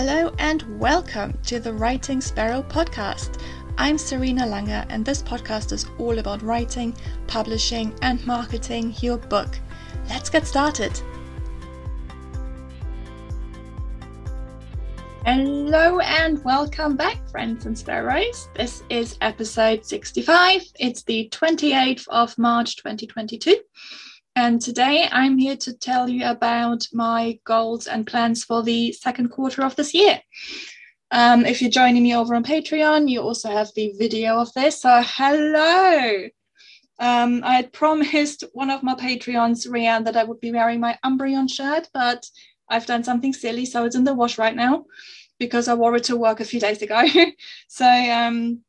Hello and welcome to the Writing Sparrow podcast. I'm Sarina Langer, and this podcast is all about writing, publishing, and marketing your book. Let's get started. Hello and welcome back, friends and sparrows. This is episode 65. It's the 28th of March 2022. And today I'm here to tell you about my goals and plans for the second quarter of this year. Um, if you're joining me over on Patreon, you also have the video of this. So, hello. Um, I had promised one of my Patreons, Rianne, that I would be wearing my Umbreon shirt, but I've done something silly, so it's in the wash right now because I wore it to work a few days ago. so um,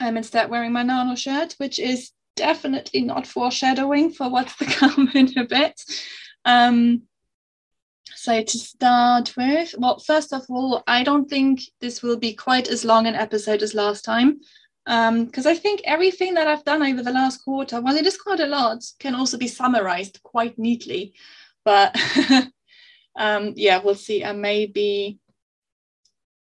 I'm instead wearing my Nano shirt, which is definitely not foreshadowing for what's to come in a bit. Um, so to start with, well, first of all, I don't think this will be quite as long an episode as last time. Because um, I think everything that I've done over the last quarter, well, it is quite a lot, can also be summarized quite neatly. But um, yeah, we'll see. And maybe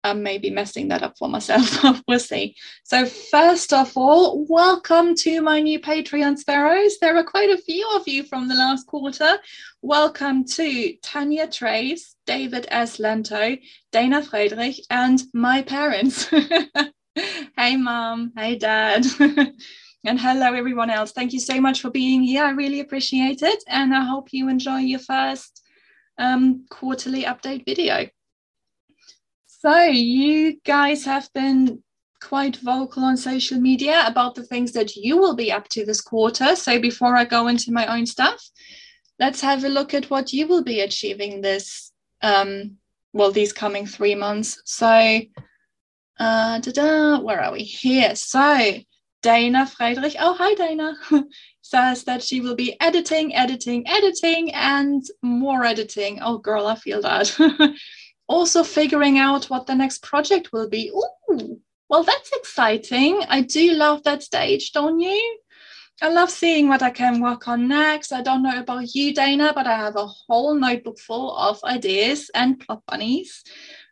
I'm maybe messing that up for myself. we'll see. So, first of all, welcome to my new Patreon sparrows. There are quite a few of you from the last quarter. Welcome to Tanya Trace, David S. Lento, Dana Friedrich, and my parents. hey, mom. Hey, dad. and hello, everyone else. Thank you so much for being here. I really appreciate it. And I hope you enjoy your first um, quarterly update video. So, you guys have been quite vocal on social media about the things that you will be up to this quarter. So, before I go into my own stuff, let's have a look at what you will be achieving this, um, well, these coming three months. So, uh, da-da, where are we? Here. So, Dana Friedrich, oh, hi, Dana, says that she will be editing, editing, editing, and more editing. Oh, girl, I feel that. also figuring out what the next project will be. Ooh, well, that's exciting. I do love that stage, don't you? I love seeing what I can work on next. I don't know about you, Dana, but I have a whole notebook full of ideas and plot bunnies.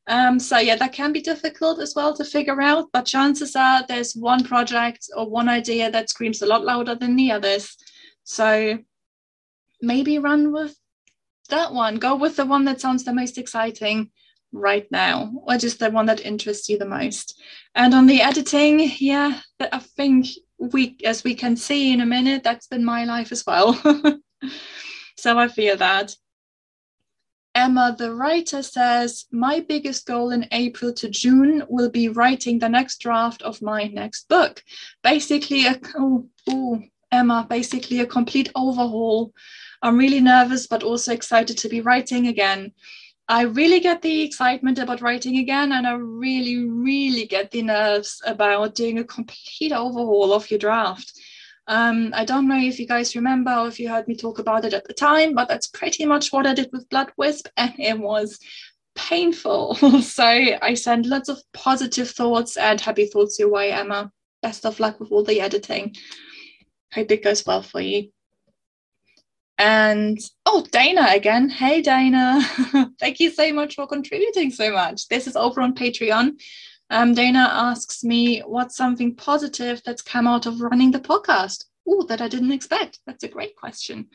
Um, so yeah, that can be difficult as well to figure out, but chances are there's one project or one idea that screams a lot louder than the others. So maybe run with that one. Go with the one that sounds the most exciting right now? What is the one that interests you the most? And on the editing, yeah, I think we, as we can see in a minute, that's been my life as well. so I feel that. Emma, the writer, says, My biggest goal in April to June will be writing the next draft of my next book. Basically, a, oh, oh, Emma, basically a complete overhaul. I'm really nervous, but also excited to be writing again. I really get the excitement about writing again, and I really, really get the nerves about doing a complete overhaul of your draft. Um, I don't know if you guys remember or if you heard me talk about it at the time, but that's pretty much what I did with Blood Wisp, and it was painful. so I send lots of positive thoughts and happy thoughts your way, Emma. Best of luck with all the editing. Hope it goes well for you. And oh, Dana again. Hey, Dana. Thank you so much for contributing so much. This is over on Patreon. Um, Dana asks me what's something positive that's come out of running the podcast. Oh, that I didn't expect. That's a great question.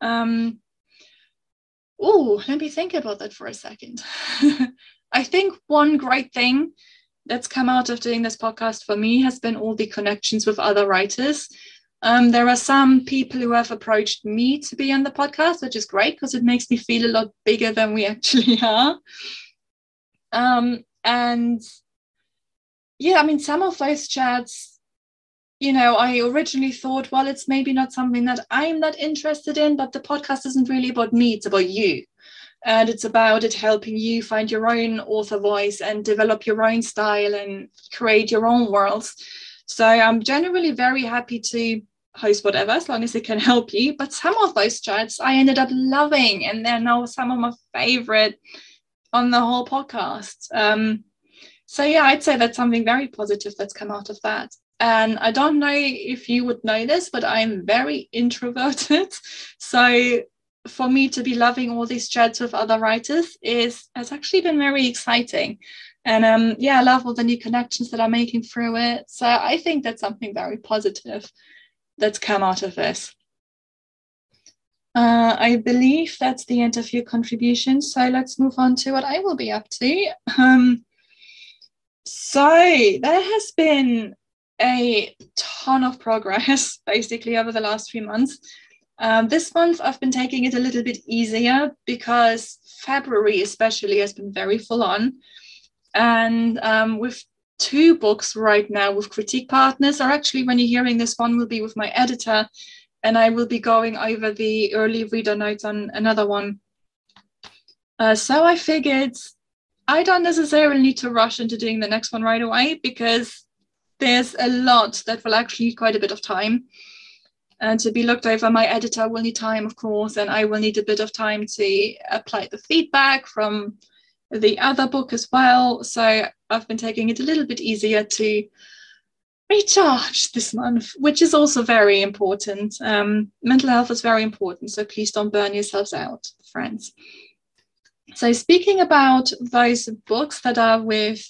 Um, oh, let me think about that for a second. I think one great thing that's come out of doing this podcast for me has been all the connections with other writers. Um, there are some people who have approached me to be on the podcast, which is great because it makes me feel a lot bigger than we actually are. Um, and yeah, I mean, some of those chats, you know, I originally thought, well, it's maybe not something that I'm that interested in, but the podcast isn't really about me, it's about you. And it's about it helping you find your own author voice and develop your own style and create your own worlds. So I'm generally very happy to host whatever as long as it can help you. But some of those chats i ended up loving and they're now some of my favorite on the whole podcast. Um, so yeah i'd say that's something very positive that's come out of that. And i don't know if you would know this but i'm very introverted. So for me to be loving all these chats with other writers is has actually been very exciting. And um, yeah, I love all the new connections that I'm making through it. So I think that's something very positive that's come out of this. Uh, I believe that's the end of your contribution. So let's move on to what I will be up to. Um, so there has been a ton of progress basically over the last few months. Um, this month, I've been taking it a little bit easier because February, especially, has been very full on. And um, with two books right now with critique partners, or actually, when you're hearing this one, will be with my editor, and I will be going over the early reader notes on another one. Uh, so I figured I don't necessarily need to rush into doing the next one right away because there's a lot that will actually need quite a bit of time and to be looked over. My editor will need time, of course, and I will need a bit of time to apply the feedback from the other book as well. So I've been taking it a little bit easier to recharge this month, which is also very important. Um, mental health is very important, so please don't burn yourselves out, friends. So, speaking about those books that are with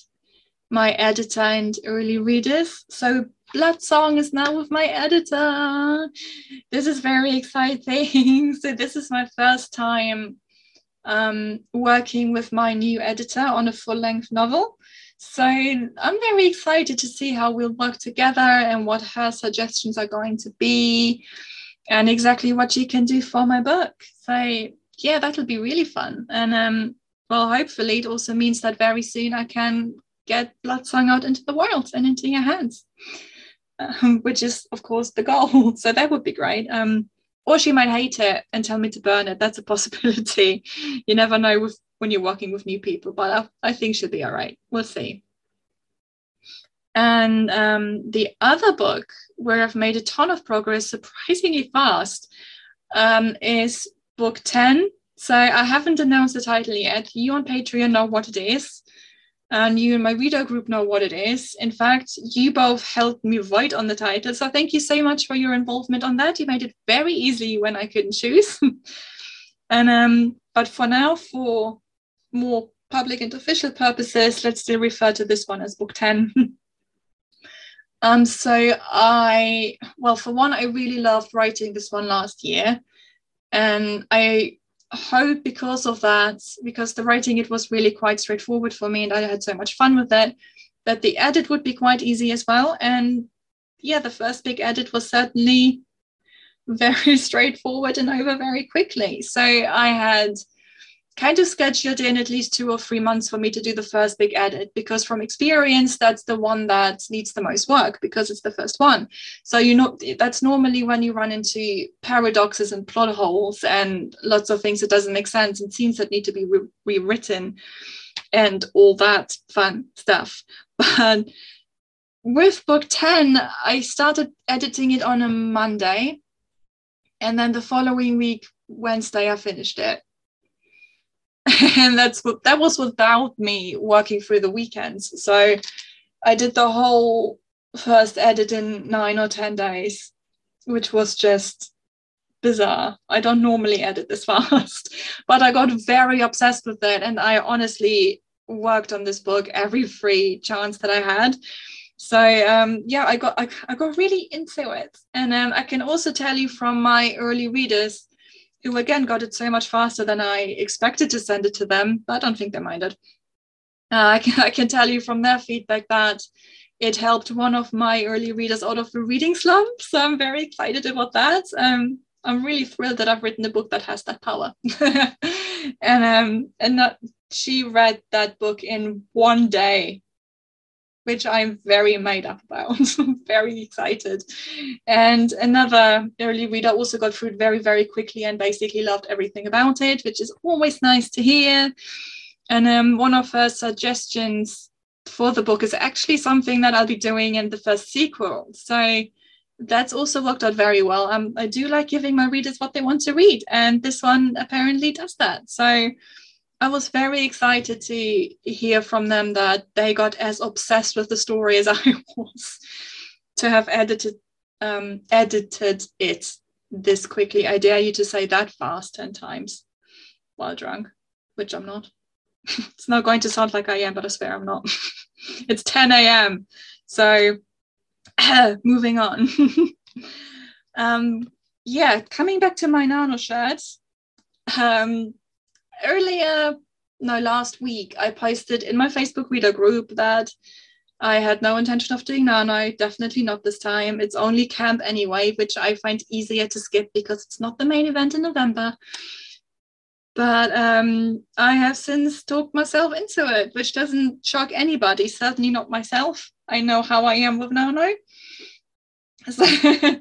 my editor and early readers, so Blood Song is now with my editor. This is very exciting. so, this is my first time um, working with my new editor on a full length novel. So, I'm very excited to see how we'll work together and what her suggestions are going to be and exactly what she can do for my book. So, yeah, that'll be really fun. And um, well, hopefully, it also means that very soon I can get Blood Song out into the world and into your hands um, which is of course the goal. So that would be great. Um, or she might hate it and tell me to burn it. That's a possibility. you never know with, when you're working with new people, but I, I think she'll be all right. We'll see. And um, the other book where I've made a ton of progress surprisingly fast um, is book 10. So I haven't announced the title yet. You on Patreon know what it is and you and my reader group know what it is. In fact, you both helped me write on the title. So thank you so much for your involvement on that. You made it very easy when I couldn't choose. and um, but for now, for more public and official purposes, let's still refer to this one as book 10. um, so I well, for one, I really loved writing this one last year. And I hope because of that, because the writing it was really quite straightforward for me and I had so much fun with that that the edit would be quite easy as well. And yeah, the first big edit was certainly very straightforward and over very quickly. So I had kind of scheduled in at least two or three months for me to do the first big edit because from experience that's the one that needs the most work because it's the first one. So you know that's normally when you run into paradoxes and plot holes and lots of things that doesn't make sense and scenes that need to be re- rewritten and all that fun stuff. But with book 10 i started editing it on a monday and then the following week wednesday i finished it and that's what that was without me working through the weekends. So i did the whole first edit in nine or ten days which was just bizarre. I don't normally edit this fast but i got very obsessed with it. And i honestly worked on this book every free chance that i had. So um, yeah i got I, I, got really into it. And um, i can also tell you from my early readers who again got it so much faster than I expected to send it to them, but I don't think they minded. Uh, I, can, I can tell you from their feedback that it helped one of my early readers out of the reading slump. So I'm very excited about that. Um, I'm really thrilled that I've written a book that has that power. and um, and that she read that book in one day which I'm very made up about, very excited. And another early reader also got through it very, very quickly and basically loved everything about it, which is always nice to hear. And um, one of her suggestions for the book is actually something that I'll be doing in the first sequel. So that's also worked out very well. Um, I do like giving my readers what they want to read, and this one apparently does that. So I was very excited to hear from them that they got as obsessed with the story as I was to have edited um, edited it this quickly. I dare you to say that fast 10 times while drunk, which I'm not. it's not going to sound like I am, but I swear I'm not. it's 10 a.m. So moving on. um, yeah, coming back to my nano shirts. Um, earlier, no, last week, I posted in my Facebook reader group that I had no intention of doing nano, definitely not this time. It's only camp anyway, which I find easier to skip because it's not the main event in November. But um, I have since talked myself into it, which doesn't shock anybody, certainly not myself. I know how I am with nano. So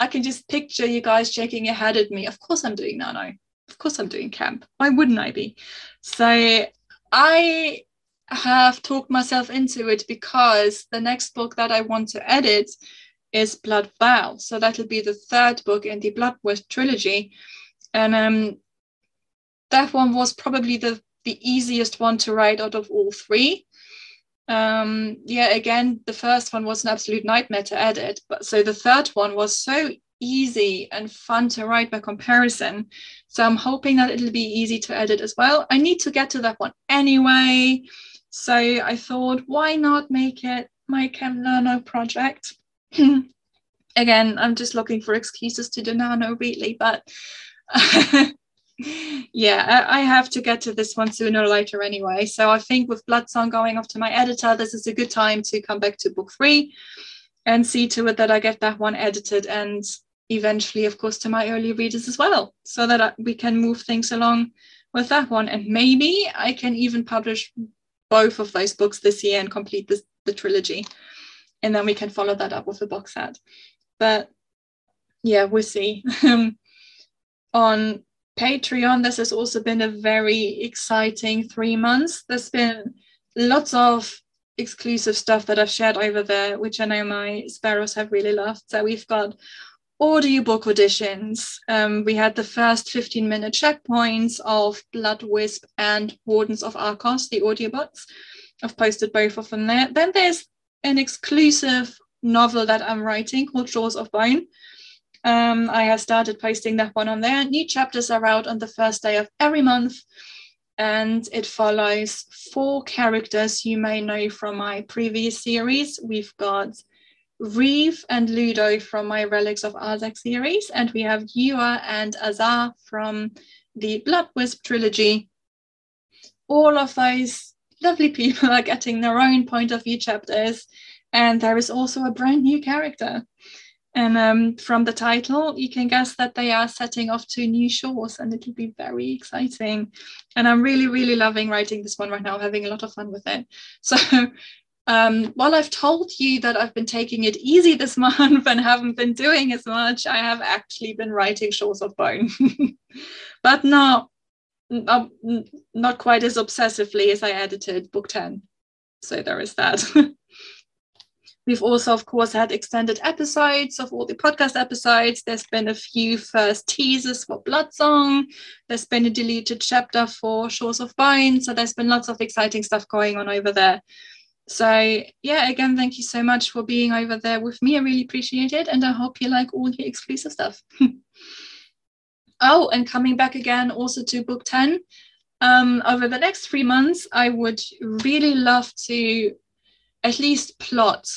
I can just picture you guys shaking your head at me. Of course, I'm doing nano. Of course, I'm doing camp. Why wouldn't I be? So I have talked myself into it because the next book that I want to edit is Blood Vow. So that'll be the third book in the Blood Wisp trilogy. And um, that one was probably the, the easiest one to write out of all three. Um, yeah, again, the first one was an absolute nightmare to edit. But so the third one was so easy and fun to write by comparison. So I'm hoping that it'll be easy to edit as well. I need to get to that one anyway. So I thought, why not make it my Camp Nano project? Again, I'm just looking for excuses to do Nano really, but yeah, I have to get to this one sooner or later anyway. So I think with Blood Song going off to my editor, this is a good time to come back to book three and see to it that I get that one edited and eventually, of course, to my early readers as well, so that we can move things along with that one. And maybe I can even publish both of those books this year and complete this, the trilogy. And then we can follow that up with a box set. But yeah, we'll see. on Patreon, this has also been a very exciting three months. There's been lots of exclusive stuff that I've shared over there, which I know my sparrows have really loved. So we've got audiobook auditions. Um, we had the first 15 minute checkpoints of Blood Wisp and Wardens of Arcos, the audiobooks. I've posted both of them there. Then there's an exclusive novel that I'm writing called Shores of Bone. Um, I have started posting that one on there. New chapters are out on the first day of every month, and it follows four characters you may know from my previous series. We've got Reeve and Ludo from my Relics of Arzek series, and we have Yua and Azar from the Blood Wisp trilogy. All of those lovely people are getting their own point of view chapters, and there is also a brand new character. And um, from the title, you can guess that they are setting off to new shores, and it'll be very exciting. And I'm really, really loving writing this one right now, having a lot of fun with it. So um, while I've told you that I've been taking it easy this month and haven't been doing as much, I have actually been writing Shores of Bone, but not, not, not quite as obsessively as I edited book 10. So there is that. We've also, of course, had extended episodes of all the podcast episodes. There's been a few first teasers for Blood Song. There's been a deleted chapter for Shores of Bone. So there's been lots of exciting stuff going on over there. So, yeah, again, thank you so much for being over there with me. I really appreciate it. And I hope you like all the exclusive stuff. oh, and coming back again also to book 10. Um, over the next three months, I would really love to at least plot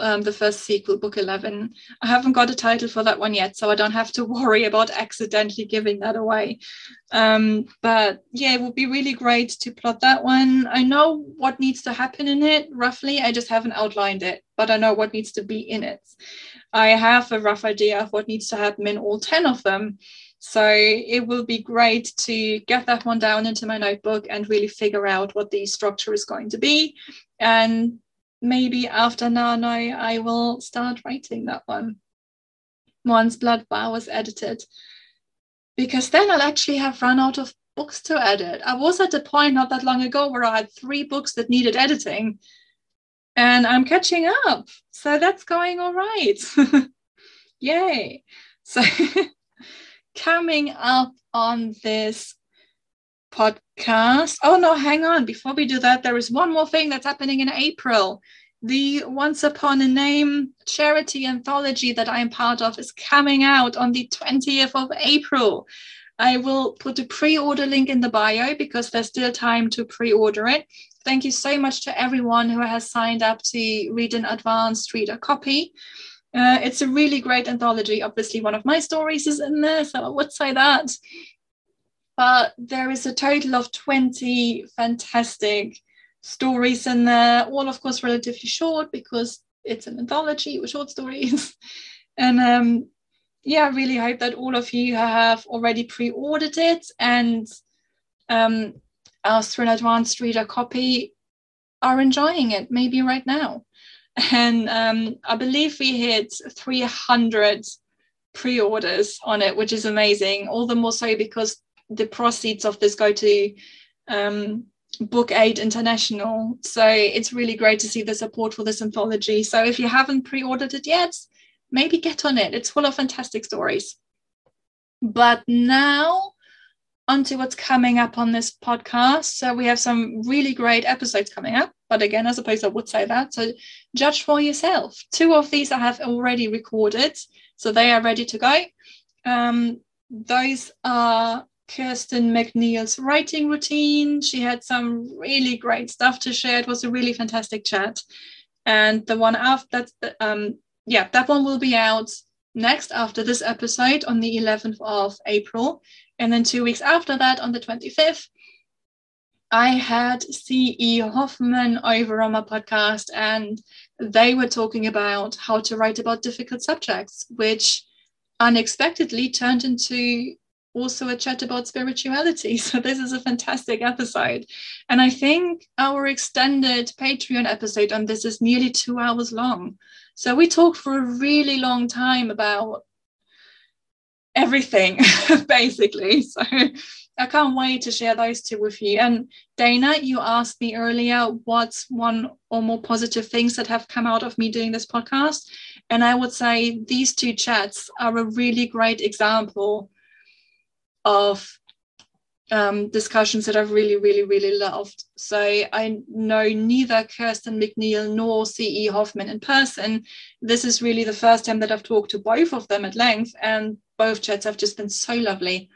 um, the first sequel, Book 11. I haven't got a title for that one yet, so I don't have to worry about accidentally giving that away. Um, but yeah, it would be really great to plot that one. I know what needs to happen in it roughly, I just haven't outlined it, but I know what needs to be in it. I have a rough idea of what needs to happen in all 10 of them. So it will be great to get that one down into my notebook and really figure out what the structure is going to be and maybe after Nano, I will start writing that one once Blood Vow was edited. Because then I'll actually have run out of books to edit. I was at a point not that long ago where I had three books that needed editing, and I'm catching up. So that's going all right. Yay. So, coming up on this podcast. Oh, no, hang on. Before we do that, there is one more thing that's happening in April. the Once Upon a Name charity anthology that I'm part of is coming out on the 20th of April. I will put a pre order link in the bio because there's still time to pre order it. Thank you so much to everyone who has signed up to read an advanced reader copy. Uh, it's a really great anthology. Obviously, one of my stories is in there, so I would say that. But there is a total of 20 fantastic stories in there, all, of course, relatively short because it's an anthology with short stories. and um, yeah, I really hope that all of you have already pre ordered it and um, asked for an advanced reader copy are enjoying it, maybe right now. And um, I believe we hit 300 pre orders on it, which is amazing. All the more so because the proceeds of this go to um, Book Aid International. So it's really great to see the support for this anthology. So if you haven't pre ordered it yet, maybe get on it. It's full of fantastic stories. But now, onto what's coming up on this podcast. So we have some really great episodes coming up. But again, I suppose I would say that. So judge for yourself. Two of these I have already recorded, so they are ready to go. Um, those are Kirsten McNeil's writing routine. She had some really great stuff to share. It was a really fantastic chat. And the one after that, um, yeah, that one will be out next after this episode on the 11th of April. And then two weeks after that, on the 25th, I had C.E. Hoffman over on my podcast, and they were talking about how to write about difficult subjects, which unexpectedly turned into also a chat about spirituality. So this is a fantastic episode. And I think our extended Patreon episode on this is nearly two hours long. So we talked for a really long time about everything, basically. So I can't wait to share those two with you. And Dana, you asked me earlier what's one or more positive things that have come out of me doing this podcast. And I would say these two chats are a really great example of um, discussions that I've really, really, really loved. So I know neither Kirsten McNeil nor C.E. Hoffman in person. This is really the first time that I've talked to both of them at length, and both chats have just been so lovely.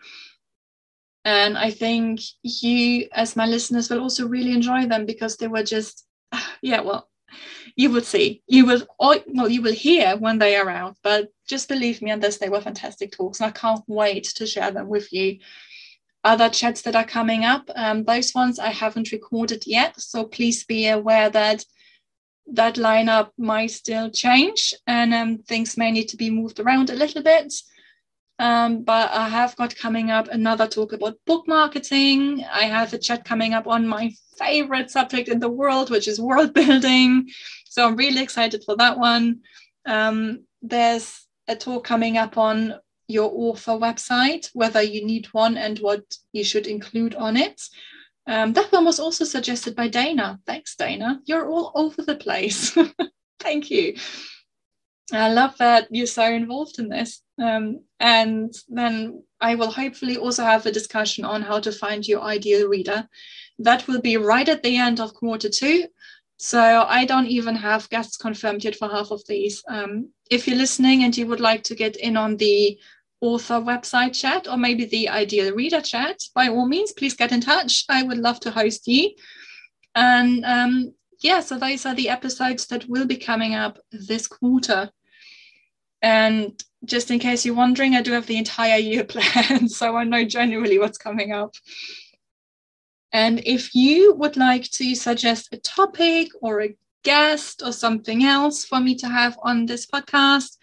And I think you, as my listeners, will also really enjoy them because they were just, yeah, well, you would see, you will, well, you will hear when they are out. But just believe me on this, they were fantastic talks, and I can't wait to share them with you other chats that are coming up. Um, those ones I haven't recorded yet, so please be aware that that lineup might still change and um, things may need to be moved around a little bit. Um, but I have got coming up another talk about book marketing. I have a chat coming up on my favorite subject in the world, which is world building. So I'm really excited for that one. Um, there's a talk coming up on your author website, whether you need one and what you should include on it. Um, that one was also suggested by Dana. Thanks, Dana. You're all over the place. Thank you. I love that you're so involved in this. Um, and then I will hopefully also have a discussion on how to find your ideal reader. That will be right at the end of quarter two. So I don't even have guests confirmed yet for half of these. Um, if you're listening and you would like to get in on the author website chat or maybe the ideal reader chat, by all means, please get in touch. I would love to host you. And um, yeah, so those are the episodes that will be coming up this quarter. And just in case you're wondering, I do have the entire year planned, so I know generally what's coming up. And if you would like to suggest a topic or a guest or something else for me to have on this podcast,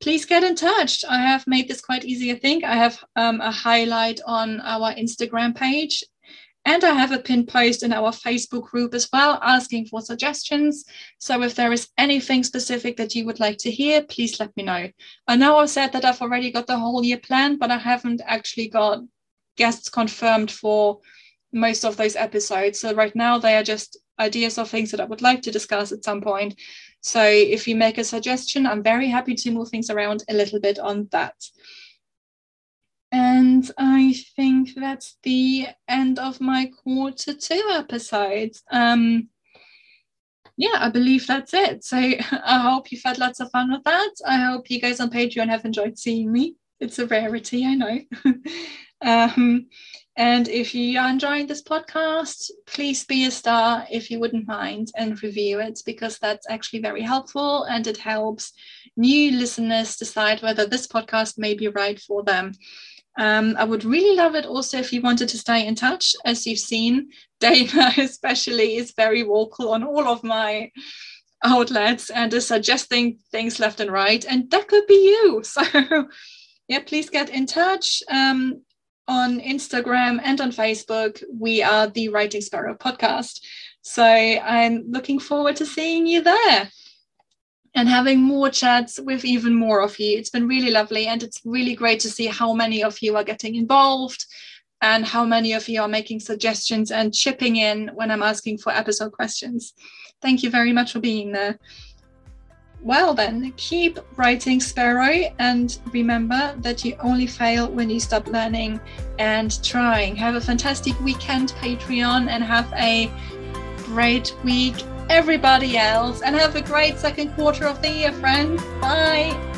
please get in touch. I have made this quite easy, I think. I have um, a highlight on our Instagram page, and I have a pinned post in our Facebook group as well, asking for suggestions. So if there is anything specific that you would like to hear, please let me know. I know I said that I've already got the whole year planned, but I haven't actually got guests confirmed for most of those episodes. So right now they are just ideas of things that I would like to discuss at some point. So if you make a suggestion, I'm very happy to move things around a little bit on that. And I think that's the end of my quarter two episodes. Um, yeah, I believe that's it. So I hope you've had lots of fun with that. I hope you guys on Patreon have enjoyed seeing me. It's a rarity, I know. um, and if you are enjoying this podcast, please be a star if you wouldn't mind and review it because that's actually very helpful and it helps new listeners decide whether this podcast may be right for them. Um, I would really love it also if you wanted to stay in touch. As you've seen, Dana, especially, is very vocal on all of my outlets and is suggesting things left and right. And that could be you. So, yeah, please get in touch. Um, on Instagram and on Facebook, we are the Writing Sparrow podcast. So I'm looking forward to seeing you there and having more chats with even more of you. It's been really lovely, and it's really great to see how many of you are getting involved and how many of you are making suggestions and chipping in when I'm asking for episode questions. Thank you very much for being there. Well, then, keep writing Sparrow and remember that you only fail when you stop learning and trying. Have a fantastic weekend, Patreon, and have a great week, everybody else, and have a great second quarter of the year, friends. Bye.